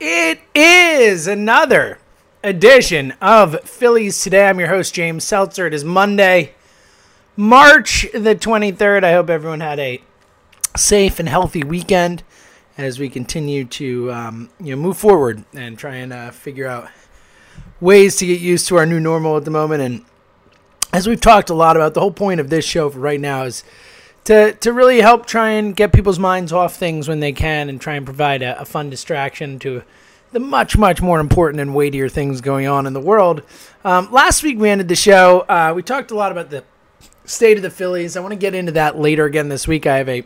It is another edition of Phillies Today. I'm your host, James Seltzer. It is Monday, March the 23rd. I hope everyone had a safe and healthy weekend as we continue to um, you know move forward and try and uh, figure out ways to get used to our new normal at the moment. And as we've talked a lot about, the whole point of this show for right now is to to really help try and get people's minds off things when they can, and try and provide a, a fun distraction to the much much more important and weightier things going on in the world. Um, last week we ended the show. Uh, we talked a lot about the state of the Phillies. I want to get into that later again this week. I have a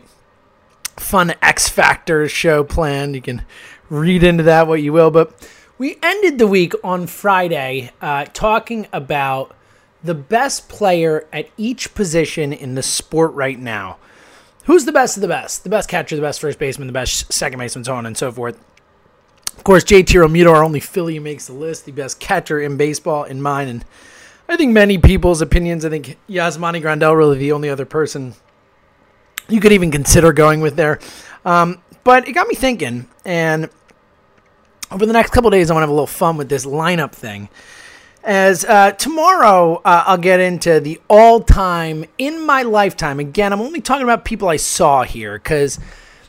fun X Factor show planned. You can read into that what you will. But we ended the week on Friday uh, talking about the best player at each position in the sport right now. Who's the best of the best? The best catcher, the best first baseman, the best second baseman, so on and so forth. Of course, JT Realmuto, our only Philly, makes the list. The best catcher in baseball, in mine, and I think many people's opinions. I think Yasmani Grandal really the only other person you could even consider going with there. Um, but it got me thinking, and over the next couple days, I want to have a little fun with this lineup thing. As uh, tomorrow, uh, I'll get into the all time in my lifetime. Again, I'm only talking about people I saw here because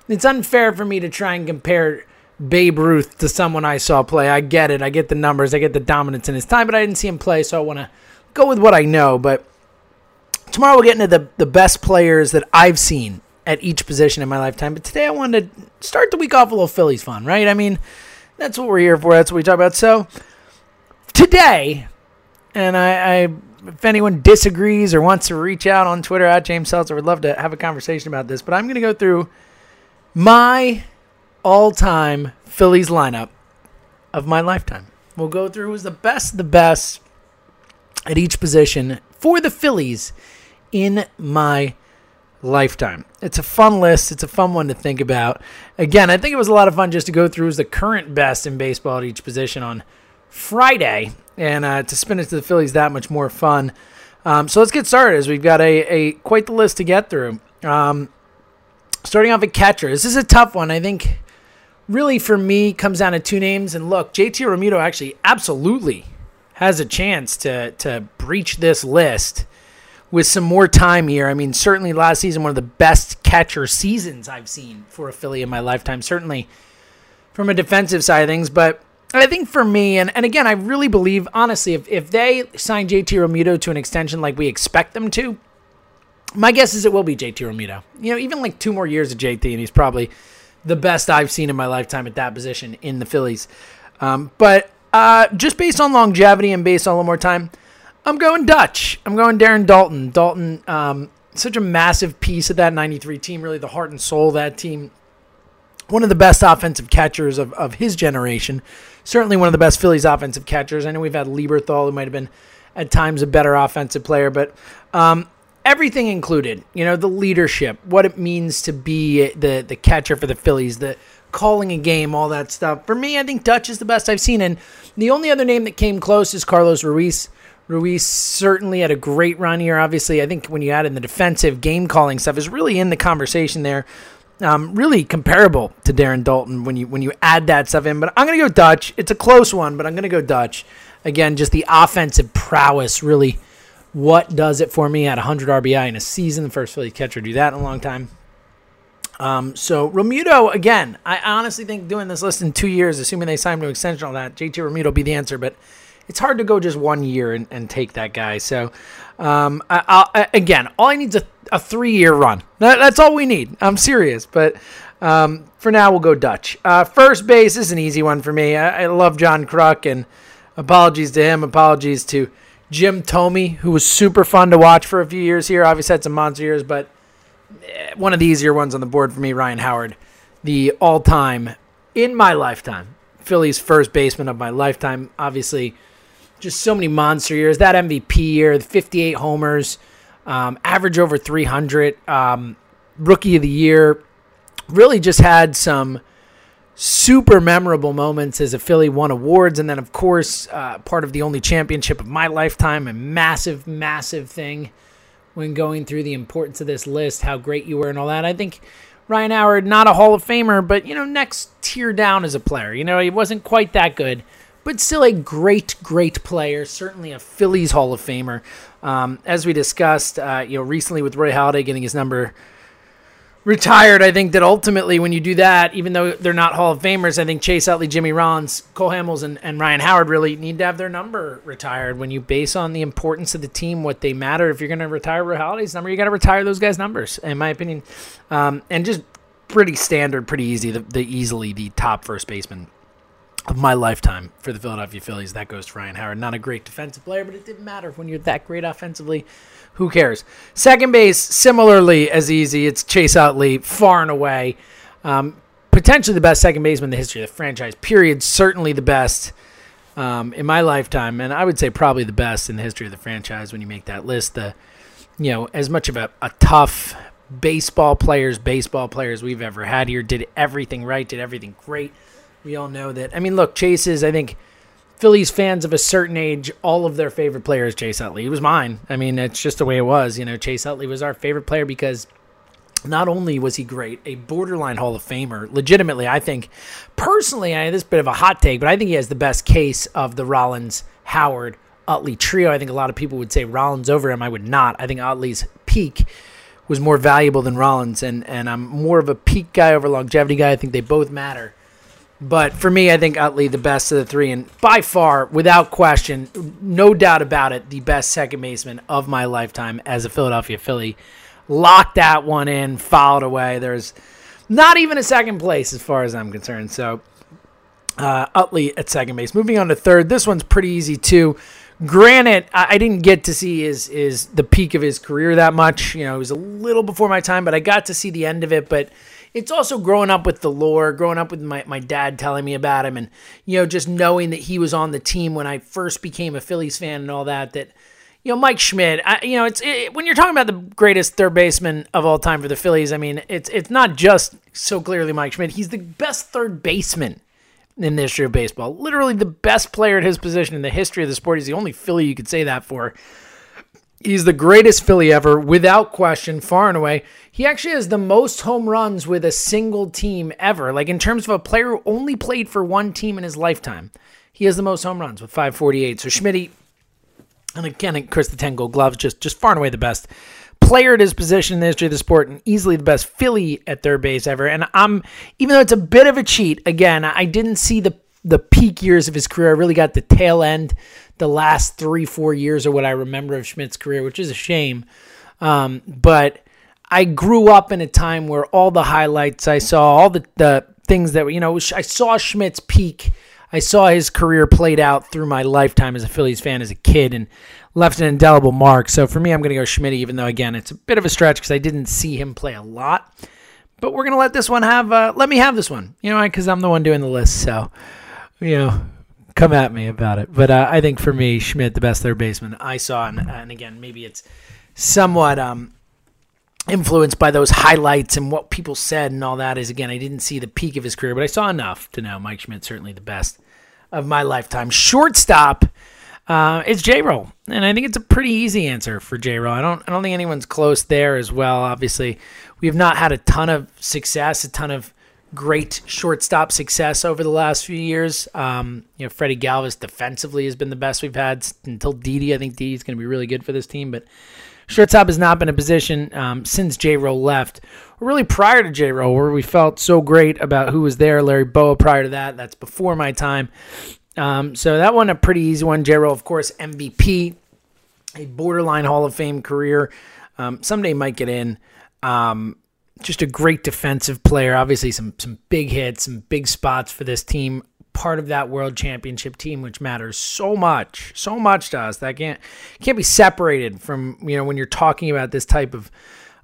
it's unfair for me to try and compare Babe Ruth to someone I saw play. I get it. I get the numbers. I get the dominance in his time, but I didn't see him play, so I want to go with what I know. But tomorrow we'll get into the, the best players that I've seen at each position in my lifetime. But today I wanted to start the week off a little Phillies fun, right? I mean, that's what we're here for. That's what we talk about. So today, and I, I if anyone disagrees or wants to reach out on Twitter at James Seltzer, would love to have a conversation about this. But I'm going to go through my all-time Phillies lineup of my lifetime. We'll go through who's the best, the best at each position for the Phillies in my lifetime. It's a fun list. It's a fun one to think about. Again, I think it was a lot of fun just to go through who's the current best in baseball at each position on Friday, and uh, to spin it to the Phillies that much more fun. Um, so let's get started. As we've got a, a quite the list to get through. Um, starting off at catcher, this is a tough one. I think really for me comes down to two names. And look, JT Realmuto actually absolutely has a chance to to breach this list with some more time here. I mean, certainly last season, one of the best catcher seasons I've seen for a Philly in my lifetime, certainly from a defensive side of things. But I think for me, and, and again, I really believe, honestly, if, if they sign JT Realmuto to an extension like we expect them to, my guess is it will be JT Realmuto. You know, even like two more years of JT, and he's probably the best I've seen in my lifetime at that position in the Phillies. Um, but uh, just based on longevity and based on a little more time, I'm going Dutch. I'm going Darren Daulton. Daulton, um, such a massive piece of that 93 team, really the heart and soul of that team. One of the best offensive catchers of, of his generation. Certainly one of the best Phillies offensive catchers. I know we've had Lieberthal, who might have been at times a better offensive player, but um, everything included, you know, the leadership, what it means to be the, the catcher for the Phillies, the calling a game, all that stuff. For me, I think Dutch is the best I've seen. And the only other name that came close is Carlos Ruiz. Ruiz certainly had a great run here. Obviously, I think when you add in the defensive game calling stuff, is really in the conversation there. Um, really comparable to Darren Daulton when you when you add that stuff in. But I'm gonna go Dutch. It's a close one, but I'm gonna go Dutch. Again, just the offensive prowess really what does it for me at 100 RBI in a season. The first Philly catcher to do that in a long time. Um, so Realmuto again, I honestly think doing this list in two years, assuming they sign him to extension, all that JT Realmuto will be the answer. But it's hard to go just one year and, and take that guy. So um, I, I, again, all I need is a, three year run. That, that's all we need. I'm serious, but. Um, for now, we'll go Dutch. Uh, first base is an easy one for me. I, I love John Kruk, and apologies to him. Apologies to Jim Thome, who was super fun to watch for a few years here. Obviously had some monster years, but eh, one of the easier ones on the board for me, Ryan Howard, the all-time in my lifetime Phillies first baseman of my lifetime. Obviously, just so many monster years. That MVP year, the 58 homers, um, average over 300, um, rookie of the year. Really just had some super memorable moments as a Philly won awards. And then, of course, uh, part of the only championship of my lifetime, a massive, massive thing when going through the importance of this list, how great you were, and all that. I think Ryan Howard, not a Hall of Famer, but, you know, next tier down as a player. You know, he wasn't quite that good. But still a great, great player. Certainly a Phillies Hall of Famer. Um, as we discussed, uh, you know, recently with Roy Halladay getting his number retired, I think that ultimately when you do that, even though they're not Hall of Famers, I think Chase Utley, Jimmy Rollins, Cole Hamels, and, and Ryan Howard really need to have their number retired. When you base on the importance of the team, what they matter, if you're going to retire Roy Halladay's number, you got to retire those guys' numbers, in my opinion. Um, and just pretty standard, pretty easy, the, the easily the top first baseman of my lifetime for the Philadelphia Phillies. That goes to Ryan Howard. Not a great defensive player, but it didn't matter when you're that great offensively. Who cares? Second base, similarly as easy. It's Chase Utley, far and away. Um, potentially the best second baseman in the history of the franchise, period. Certainly the best um, in my lifetime, and I would say probably the best in the history of the franchise when you make that list. The, you know, as much of a, a tough baseball players, baseball players we've ever had here, did everything right, did everything great. We all know that. I mean, look, Chase is, I think, Phillies fans of a certain age, all of their favorite players, Chase Utley. He was mine. I mean, it's just the way it was. You know, Chase Utley was our favorite player because not only was he great, a borderline Hall of Famer, legitimately, I think, personally, I this bit of a hot take, but I think he has the best case of the Rollins, Howard, Utley trio. I think a lot of people would say Rollins over him. I would not. I think Utley's peak was more valuable than Rollins, and, and I'm more of a peak guy over longevity guy. I think they both matter. But for me, I think Utley the best of the three, and by far, without question, no doubt about it, the best second baseman of my lifetime as a Philadelphia Philly. Locked that one in, fouled away. There's not even a second place as far as I'm concerned. So uh, Utley at second base. Moving on to third. This one's pretty easy too. Granted, I, I didn't get to see his is the peak of his career that much. You know, it was a little before my time, but I got to see the end of it. But it's also growing up with the lore, growing up with my, my dad telling me about him, and you know, just knowing that he was on the team when I first became a Phillies fan and all that. That you know, Mike Schmidt. I, you know, it's it, when you're talking about the greatest third baseman of all time for the Phillies. I mean, it's it's not just so clearly Mike Schmidt. He's the best third baseman in the history of baseball. Literally the best player at his position in the history of the sport. He's the only Philly you could say that for. He's the greatest Philly ever, without question, far and away. He actually has the most home runs with a single team ever. Like in terms of a player who only played for one team in his lifetime, he has the most home runs with 548. So Schmidt, and again, Chris the 10 gold gloves, just just far and away the best player at his position in the history of the sport and easily the best Philly at third base ever. And I'm even though it's a bit of a cheat, again, I didn't see the the peak years of his career. I really got the tail end the last three, four years of what I remember of Schmidt's career, which is a shame. Um, but I grew up in a time where all the highlights I saw, all the, the things that, you know, I saw Schmidt's peak. I saw his career played out through my lifetime as a Phillies fan as a kid and left an indelible mark. So for me, I'm going to go Schmidt, even though, again, it's a bit of a stretch because I didn't see him play a lot. But we're going to let this one have, uh, let me have this one, you know, because I'm the one doing the list. So, you know, come at me about it. But uh, I think for me, Schmidt, the best third baseman I saw, and, and again, maybe it's somewhat um, influenced by those highlights and what people said and all that is again I didn't see the peak of his career, but I saw enough to know Mike Schmidt certainly the best of my lifetime. Shortstop uh, it's J Roll, and I think it's a pretty easy answer for J Roll. I don't I don't think anyone's close there as well. Obviously, we have not had a ton of success, a ton of great shortstop success over the last few years. Um, you know, Freddie Galvis defensively has been the best we've had until Didi. I think Didi's going to be really good for this team, but shortstop has not been a position um, since J Roll left, or really prior to J Roll, where we felt so great about who was there. Larry Bowa prior to that. That's before my time. Um, so that one a pretty easy one. J Roll, of course, MVP, a borderline Hall of Fame career. Um, someday might get in. Um, just a great defensive player. Obviously, some some big hits, some big spots for this team. Part of that World Championship team, which matters so much, so much to us. That can't can't be separated from you know when you're talking about this type of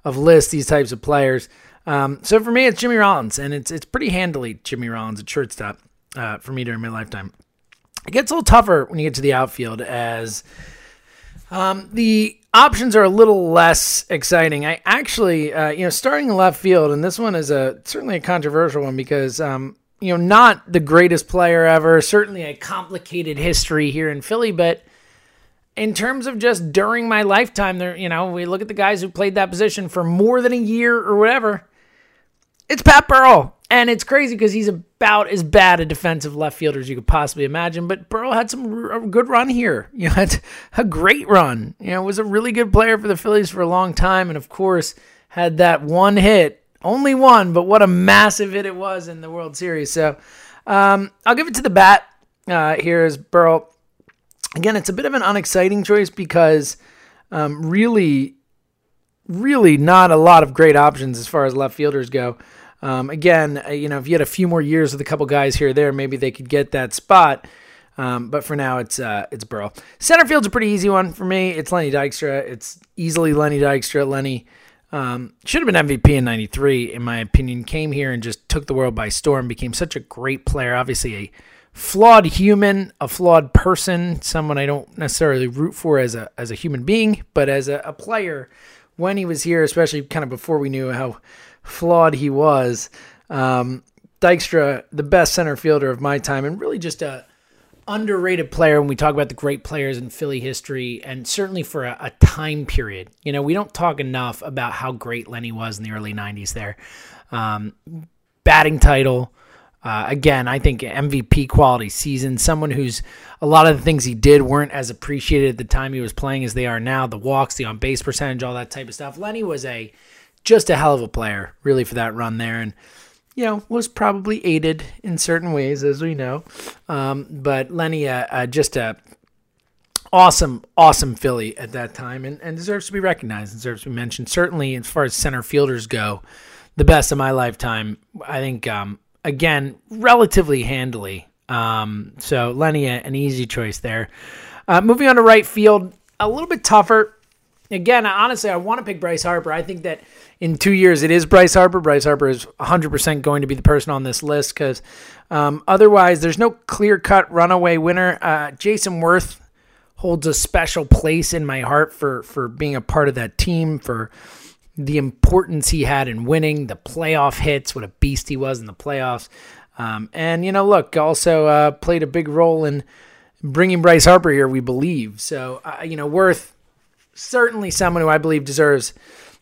of list, these types of players. Um, so for me, it's Jimmy Rollins, and it's it's pretty handily Jimmy Rollins at shortstop uh, for me during my lifetime. It gets a little tougher when you get to the outfield as um, the options are a little less exciting. I actually, uh, you know, starting left field, and this one is a certainly a controversial one because, um, you know, not the greatest player ever. Certainly a complicated history here in Philly, but in terms of just during my lifetime, there, you know, we look at the guys who played that position for more than a year or whatever. It's Pat Burrell. And it's crazy because he's about as bad a defensive left fielder as you could possibly imagine. But Burrell had some good run here. You know, had a great run. You know, was a really good player for the Phillies for a long time, and of course had that one hit, only one, but what a massive hit it was in the World Series. So um, I'll give it to the bat. Uh, here is Burrell. Again, it's a bit of an unexciting choice because um, really, really not a lot of great options as far as left fielders go. Um, again, uh, you know, if you had a few more years with a couple guys here or there, maybe they could get that spot. Um, but for now, it's uh, it's Burrow. Center field's a pretty easy one for me. It's Lenny Dykstra. It's easily Lenny Dykstra. Lenny um, should have been MVP in '93, in my opinion. Came here and just took the world by storm. Became such a great player. Obviously, a flawed human, a flawed person, someone I don't necessarily root for as a as a human being, but as a, a player. When he was here, especially kind of before we knew how flawed he was. Um, Dykstra, the best center fielder of my time, and really just a underrated player when we talk about the great players in Philly history, and certainly for a, a time period. You know, we don't talk enough about how great Lenny was in the early '90s. There, um, batting title. Uh, again, I think MVP quality season. Someone who's a lot of the things he did weren't as appreciated at the time he was playing as they are now. The walks, the on base percentage, all that type of stuff. Lenny was a just a hell of a player, really, for that run there. And, you know, was probably aided in certain ways, as we know. Um, but Lenny, uh, uh, just a awesome, awesome Philly at that time and, and deserves to be recognized, deserves to be mentioned. Certainly, as far as center fielders go, the best of my lifetime. I think, um, again, relatively handily. Um, so Lenny, an easy choice there. Uh, moving on to right field, a little bit tougher. Again, honestly, I want to pick Bryce Harper. I think that in two years, it is Bryce Harper. Bryce Harper is 100% going to be the person on this list because um, otherwise, there's no clear cut runaway winner. Uh, Jayson Werth holds a special place in my heart for, for being a part of that team, for the importance he had in winning, the playoff hits, what a beast he was in the playoffs. Um, and, you know, look, also uh, played a big role in bringing Bryce Harper here, we believe. So, uh, you know, Werth, certainly someone who I believe deserves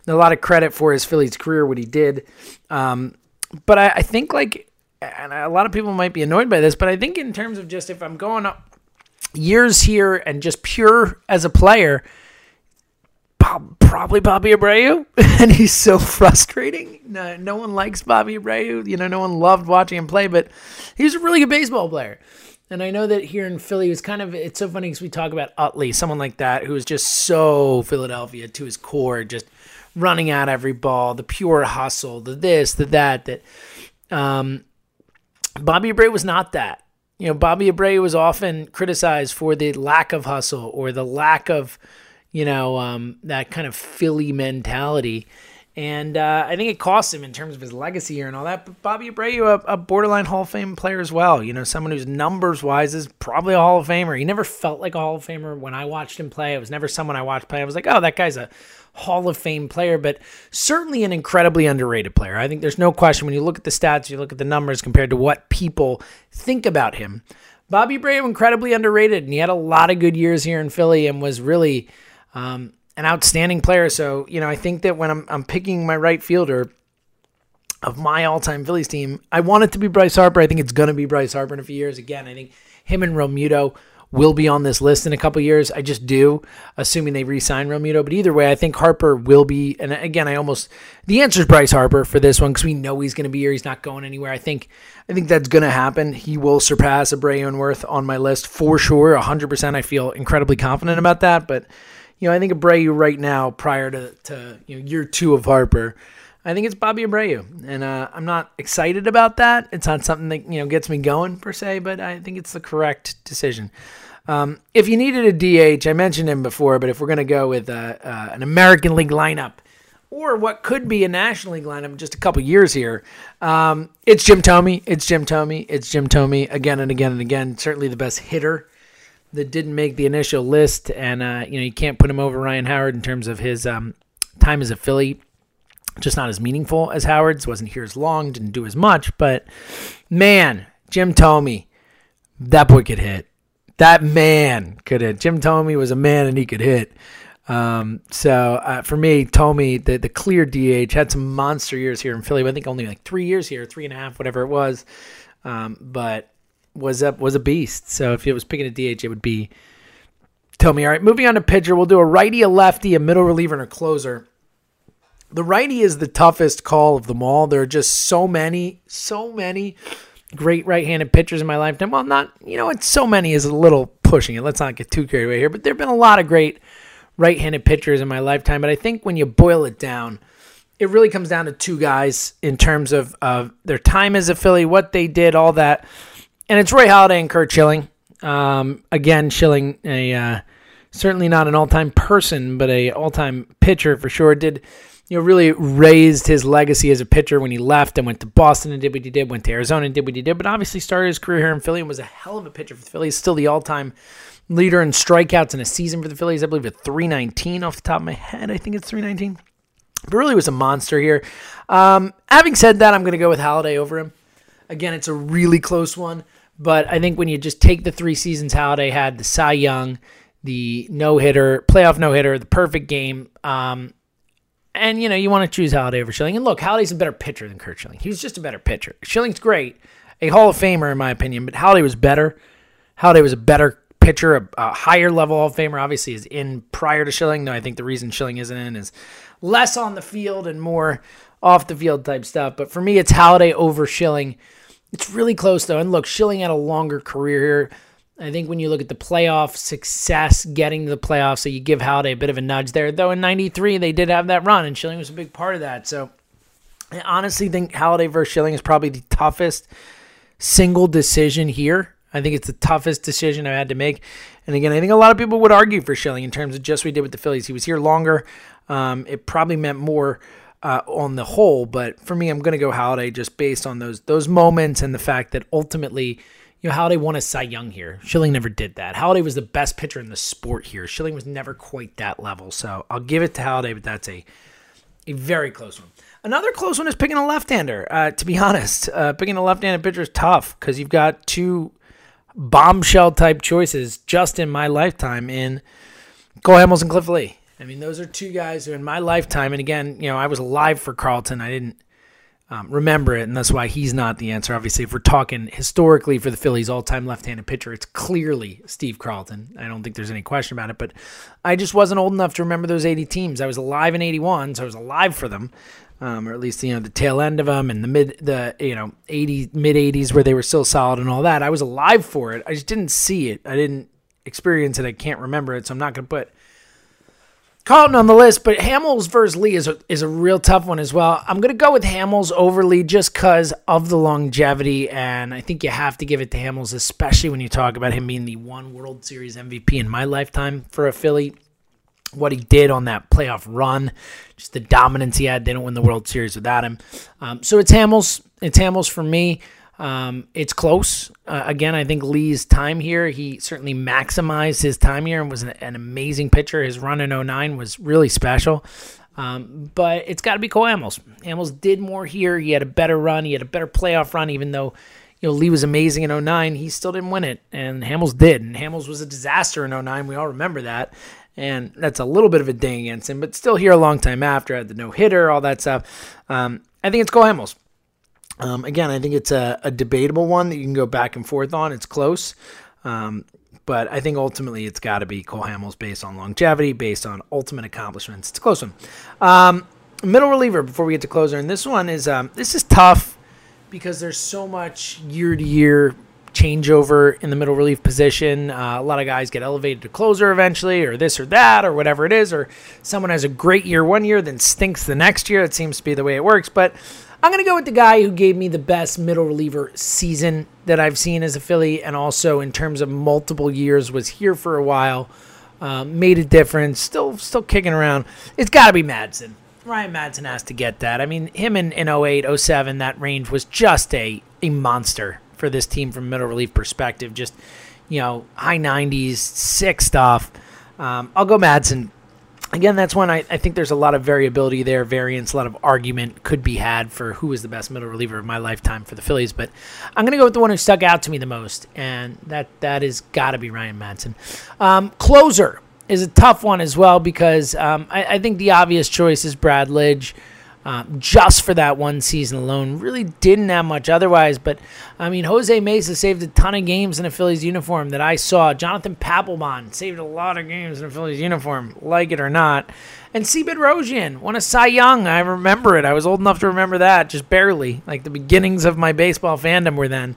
a lot of credit for his Phillies career, what he did. Um, but I, I, think like, and a lot of people might be annoyed by this, but I think in terms of just if I'm going up years here and just pure as a player, probably Bobby Abreu, and he's so frustrating. No, no one likes Bobby Abreu. You know, no one loved watching him play, but he's a really good baseball player. And I know that here in Philly, it's kind of it's so funny because we talk about Utley, someone like that who is just so Philadelphia to his core, just running at every ball, the pure hustle, the this, the that. That um, Bobby Abreu was not that. You know, Bobby Abreu was often criticized for the lack of hustle or the lack of, you know, um, that kind of Philly mentality. And uh, I think it cost him in terms of his legacy here and all that. But Bobby Abreu, a, a borderline Hall of Fame player as well. You know, someone who's numbers wise is probably a Hall of Famer. He never felt like a Hall of Famer when I watched him play. It was never someone I watched play. I was like, oh, that guy's a Hall of Fame player, but certainly an incredibly underrated player. I think there's no question when you look at the stats, you look at the numbers compared to what people think about him. Bobby Abreu, incredibly underrated, and he had a lot of good years here in Philly and was really um, an outstanding player. So, you know, I think that when I'm, I'm picking my right fielder of my all time Phillies team, I want it to be Bryce Harper. I think it's going to be Bryce Harper in a few years. Again, I think him and Realmuto will be on this list in a couple years. I just do, assuming they re-sign Realmuto. But either way, I think Harper will be. And again, I almost the answer is Bryce Harper for this one because we know he's going to be here. He's not going anywhere. I think I think that's going to happen. He will surpass Abreu and Werth on my list for sure. hundred percent. I feel incredibly confident about that. But you know, I think Abreu right now, prior to, to you know year two of Harper, I think it's Bobby Abreu, and uh, I'm not excited about that. It's not something that you know gets me going per se, but I think it's the correct decision. Um, if you needed a DH, I mentioned him before, but if we're going to go with uh, uh, an American League lineup or what could be a National League lineup in just a couple years here, um, it's Jim Thome. It's Jim Thome. It's Jim Thome again and again and again. Certainly the best hitter that didn't make the initial list, and uh, you know you can't put him over Ryan Howard in terms of his um, time as a Philly. Just not as meaningful as Howard's. wasn't here as long, didn't do as much, but man, Jim Thome, that boy could hit. That man could hit. Jim Thome was a man and he could hit. Um, so uh, for me, Thome, the the clear DH, had some monster years here in Philly. I think only like three years here, three and a half, whatever it was. Um, but was a was a beast. So if it was picking a DH, it would be Thome. All right, moving on to pitcher, we'll do a righty, a lefty, a middle reliever, and a closer. The righty is the toughest call of them all. There are just so many, so many great right-handed pitchers in my lifetime. Well, not you know, it's so many is a little pushing it. Let's not get too carried away here, but there've been a lot of great right-handed pitchers in my lifetime. But I think when you boil it down, it really comes down to two guys in terms of of their time as a Philly, what they did, all that and it's Roy Halladay and Curt Schilling. Um, again, Schilling, a uh, certainly not an all-time person, but a all-time pitcher for sure. Did you know really raised his legacy as a pitcher when he left and went to Boston and did what he did, went to Arizona and did what he did, but obviously started his career here in Philly and was a hell of a pitcher for the Phillies. Still the all-time leader in strikeouts in a season for the Phillies. I believe at 319 off the top of my head. I think it's 319. But really was a monster here. Um, having said that, I'm going to go with Halladay over him. Again, it's a really close one. But I think when you just take the three seasons Halladay had, the Cy Young, the no hitter, playoff no hitter, the perfect game, um, and you know you want to choose Halladay over Schilling. And look, Halladay's a better pitcher than Curt Schilling. He was just a better pitcher. Schilling's great, a Hall of Famer in my opinion, but Halladay was better. Halladay was a better pitcher, a, a higher level Hall of Famer. Obviously, is in prior to Schilling. Though I think the reason Schilling isn't in is less on the field and more off the field type stuff. But for me, it's Halladay over Schilling. It's really close though. And look, Schilling had a longer career here. I think when you look at the playoff success, getting to the playoffs, so you give Halladay a bit of a nudge there. Though in '93 they did have that run, and Schilling was a big part of that. So I honestly think Halladay versus Schilling is probably the toughest single decision here. I think it's the toughest decision I had to make. And again, I think a lot of people would argue for Schilling in terms of just what he did with the Phillies. He was here longer. Um, it probably meant more uh, on the whole. But for me, I'm going to go Halladay just based on those those moments and the fact that ultimately, you know, Halladay won a Cy Young here. Schilling never did that. Halladay was the best pitcher in the sport here. Schilling was never quite that level. So I'll give it to Halladay, but that's a a very close one. Another close one is picking a left-hander. Uh, to be honest, uh, picking a left-handed pitcher is tough because you've got two bombshell type choices just in my lifetime in Cole Hamels and Cliff Lee. I mean, those are two guys who, in my lifetime, and again, you know, I was alive for Carlton. I didn't um, remember it, and that's why he's not the answer. Obviously, if we're talking historically for the Phillies' all-time left-handed pitcher, it's clearly Steve Carlton. I don't think there's any question about it. But I just wasn't old enough to remember those 80 teams. I was alive in '81, so I was alive for them, um, or at least you know the tail end of them and the mid, the you know 80 mid 80s where they were still solid and all that. I was alive for it. I just didn't see it. I didn't experience it. I can't remember it, so I'm not going to put Carlton on the list, but Hamels versus Lee is a, is a real tough one as well. I'm going to go with Hamels over Lee just because of the longevity, and I think you have to give it to Hamels, especially when you talk about him being the one World Series MVP in my lifetime for a Philly. what he did on that playoff run, just the dominance he had. They don't win the World Series without him. Um, so it's Hamels. It's Hamels for me. Um, it's close. Uh, again, I think Lee's time here, he certainly maximized his time here and was an, an amazing pitcher. His run in 09 was really special. Um, but it's got to be Cole Hamels. Hamels did more here. He had a better run. He had a better playoff run, even though you know Lee was amazing in 09. He still didn't win it, and Hamels did. And Hamels was a disaster in 09. We all remember that. And that's a little bit of a ding against him, but still here a long time after. Had the no hitter, all that stuff. Um, I think it's Cole Hamels. Um, again, I think it's a, a, debatable one that you can go back and forth on. It's close. Um, but I think ultimately it's got to be Cole Hamels based on longevity, based on ultimate accomplishments. It's a close one. Um, middle reliever before we get to closer, and this one is um, this is tough because there's so much year to year changeover in the middle relief position. Uh, a lot of guys get elevated to closer eventually, or this or that, or whatever it is, or someone has a great year one year, then stinks the next year. It seems to be the way it works, but I'm going to go with the guy who gave me the best middle reliever season that I've seen as a Philly, and also in terms of multiple years, was here for a while, uh, made a difference, still still kicking around. It's got to be Madson. Ryan Madson has to get that. I mean, him in, in 08, 07, that range was just a, a monster for this team from middle relief perspective. Just, you know, high 90s, sick stuff. Um, I'll go Madson again, that's when I, I think there's a lot of variability there, variance, a lot of argument could be had for who is the best middle reliever of my lifetime for the Phillies. But I'm going to go with the one who stuck out to me the most, and that that is got to be Ryan Madson. Um, closer is a tough one as well because um, I, I, think the obvious choice is Brad Lidge um, just for that one season alone. Really didn't have much otherwise, but I mean, Jose Mesa saved a ton of games in a Phillies uniform that I saw. Jonathan Papelbon saved a lot of games in a Phillies uniform, like it or not. And C. Bedrosian won a Cy Young. I remember it. I was old enough to remember that, just barely. Like the beginnings of my baseball fandom were then.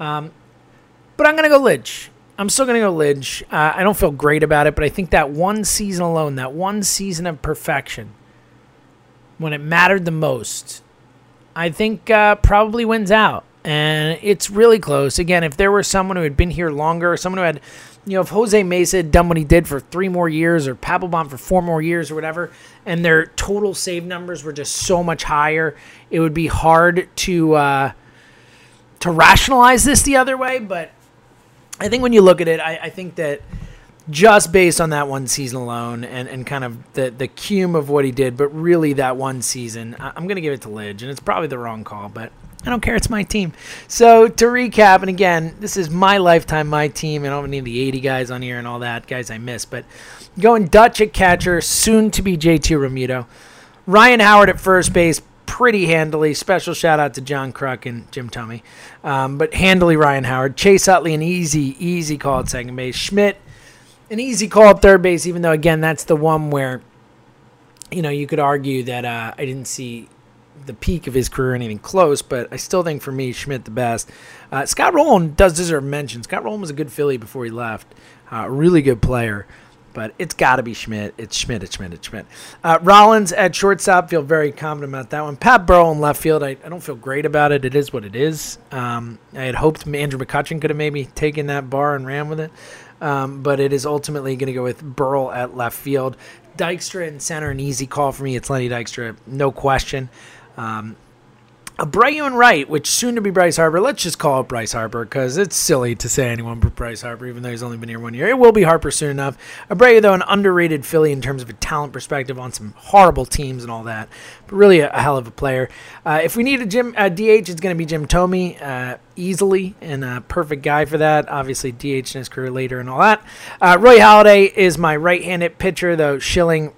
Um, but I'm going to go Lidge. I'm still going to go Lidge. Uh, I don't feel great about it, but I think that one season alone, that one season of perfection, when it mattered the most, I think uh, probably wins out. And it's really close. Again, if there were someone who had been here longer, someone who had, you know, if Jose Mesa had done what he did for three more years or Papelbon for four more years or whatever, and their total save numbers were just so much higher, it would be hard to uh, to rationalize this the other way. But I think when you look at it, I, I think that – just based on that one season alone and, and kind of the, the cume of what he did, but really that one season, I'm going to give it to Lidge, and it's probably the wrong call, but I don't care. It's my team. So to recap, and again, this is my lifetime, my team. I don't need the 80 guys on here and all that, guys I miss, but going Dutch at catcher, soon to be JT Realmuto. Ryan Howard at first base, pretty handily. Special shout out to John Kruk and Jim Thome. Um, but handily Ryan Howard. Chase Utley, an easy, easy call at second base. Schmidt an easy call at third base, even though again that's the one where you know you could argue that uh, I didn't see the peak of his career anything close, but I still think for me Schmidt the best. Uh, Scott Rolen does deserve mention. Scott Rolen was a good Philly before he left, uh, really good player. But it's got to be Schmidt. It's Schmidt. It's Schmidt. It's Schmidt. Uh, Rollins at shortstop. Feel very confident about that one. Pat Burrell in left field. I, I don't feel great about it. It is what it is. Um, I had hoped Andrew McCutchen could have maybe taken that bar and ran with it um, but it is ultimately going to go with Burl at left field. Dykstra in center, an easy call for me. It's Lenny Dykstra, no question. Um, Abreu and right, which soon to be Bryce Harper. Let's just call it Bryce Harper because it's silly to say anyone but Bryce Harper, even though he's only been here one year. It will be Harper soon enough. Abreu, though, an underrated Philly in terms of a talent perspective on some horrible teams and all that, but really a, a hell of a player. Uh, if we need a Jim uh, DH, it's going to be Jim Thome uh, easily and a perfect guy for that. Obviously, DH in his career later and all that. Uh, Roy Halladay is my right-handed pitcher, though Schilling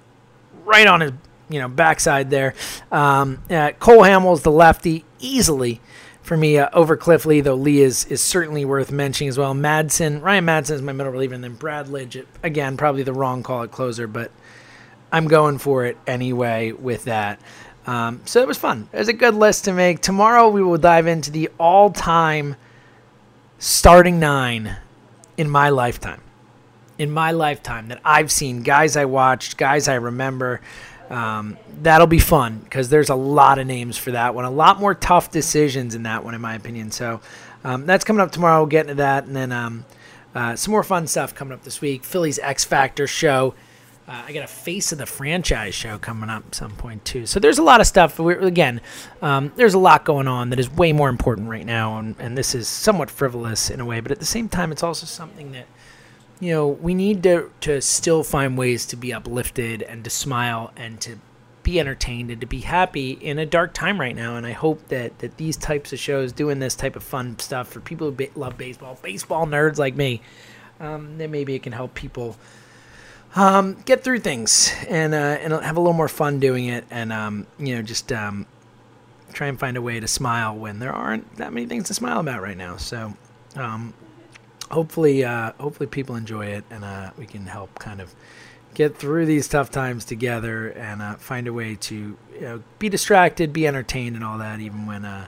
right on his you know backside there. Um, uh, Cole Hamels, the lefty, easily for me uh, over Cliff Lee, though Lee is is certainly worth mentioning as well. Madson, Ryan Madson is my middle reliever, and then Brad Lidge. Again, probably the wrong call at closer, but I'm going for it anyway with that. Um, so it was fun. It was a good list to make. Tomorrow we will dive into the all-time starting nine in my lifetime. In my lifetime that I've seen, guys I watched, guys I remember. Um, that'll be fun because there's a lot of names for that one. A lot more tough decisions in that one, in my opinion. So um, that's coming up tomorrow. We'll get into that. And then um, uh, some more fun stuff coming up this week. Phillies X Factor show Uh, I got a face of the franchise show coming up at some point too. So there's a lot of stuff. We're, again, um, there's a lot going on that is way more important right now, and, and this is somewhat frivolous in a way, but at the same time, it's also something that you know we need to to still find ways to be uplifted and to smile and to be entertained and to be happy in a dark time right now. And I hope that that these types of shows, doing this type of fun stuff for people who love baseball, baseball nerds like me, um, that maybe it can help people um, get through things and uh, and have a little more fun doing it, and um, you know just um, try and find a way to smile when there aren't that many things to smile about right now. So um, hopefully uh, hopefully people enjoy it, and uh, we can help kind of get through these tough times together and uh, find a way to you know, be distracted, be entertained, and all that, even when uh,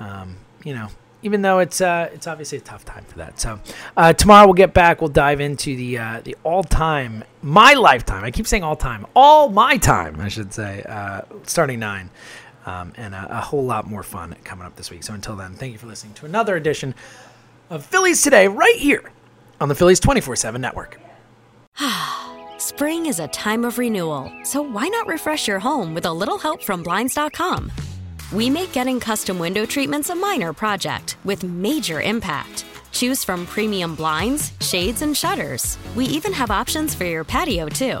um, you know even though it's uh, it's obviously a tough time for that. So uh, tomorrow we'll get back. We'll dive into the uh, the all time, my lifetime. I keep saying all time, all my time, I should say. Uh, starting nine, um, and a, a, whole lot more fun coming up this week. So until then, thank you for listening to another edition of Phillies Today, right here on the Phillies twenty four seven network. Spring is a time of renewal, so why not refresh your home with a little help from blinds.com? We make getting custom window treatments a minor project with major impact. Choose from premium blinds, shades, and shutters. We even have options for your patio, too.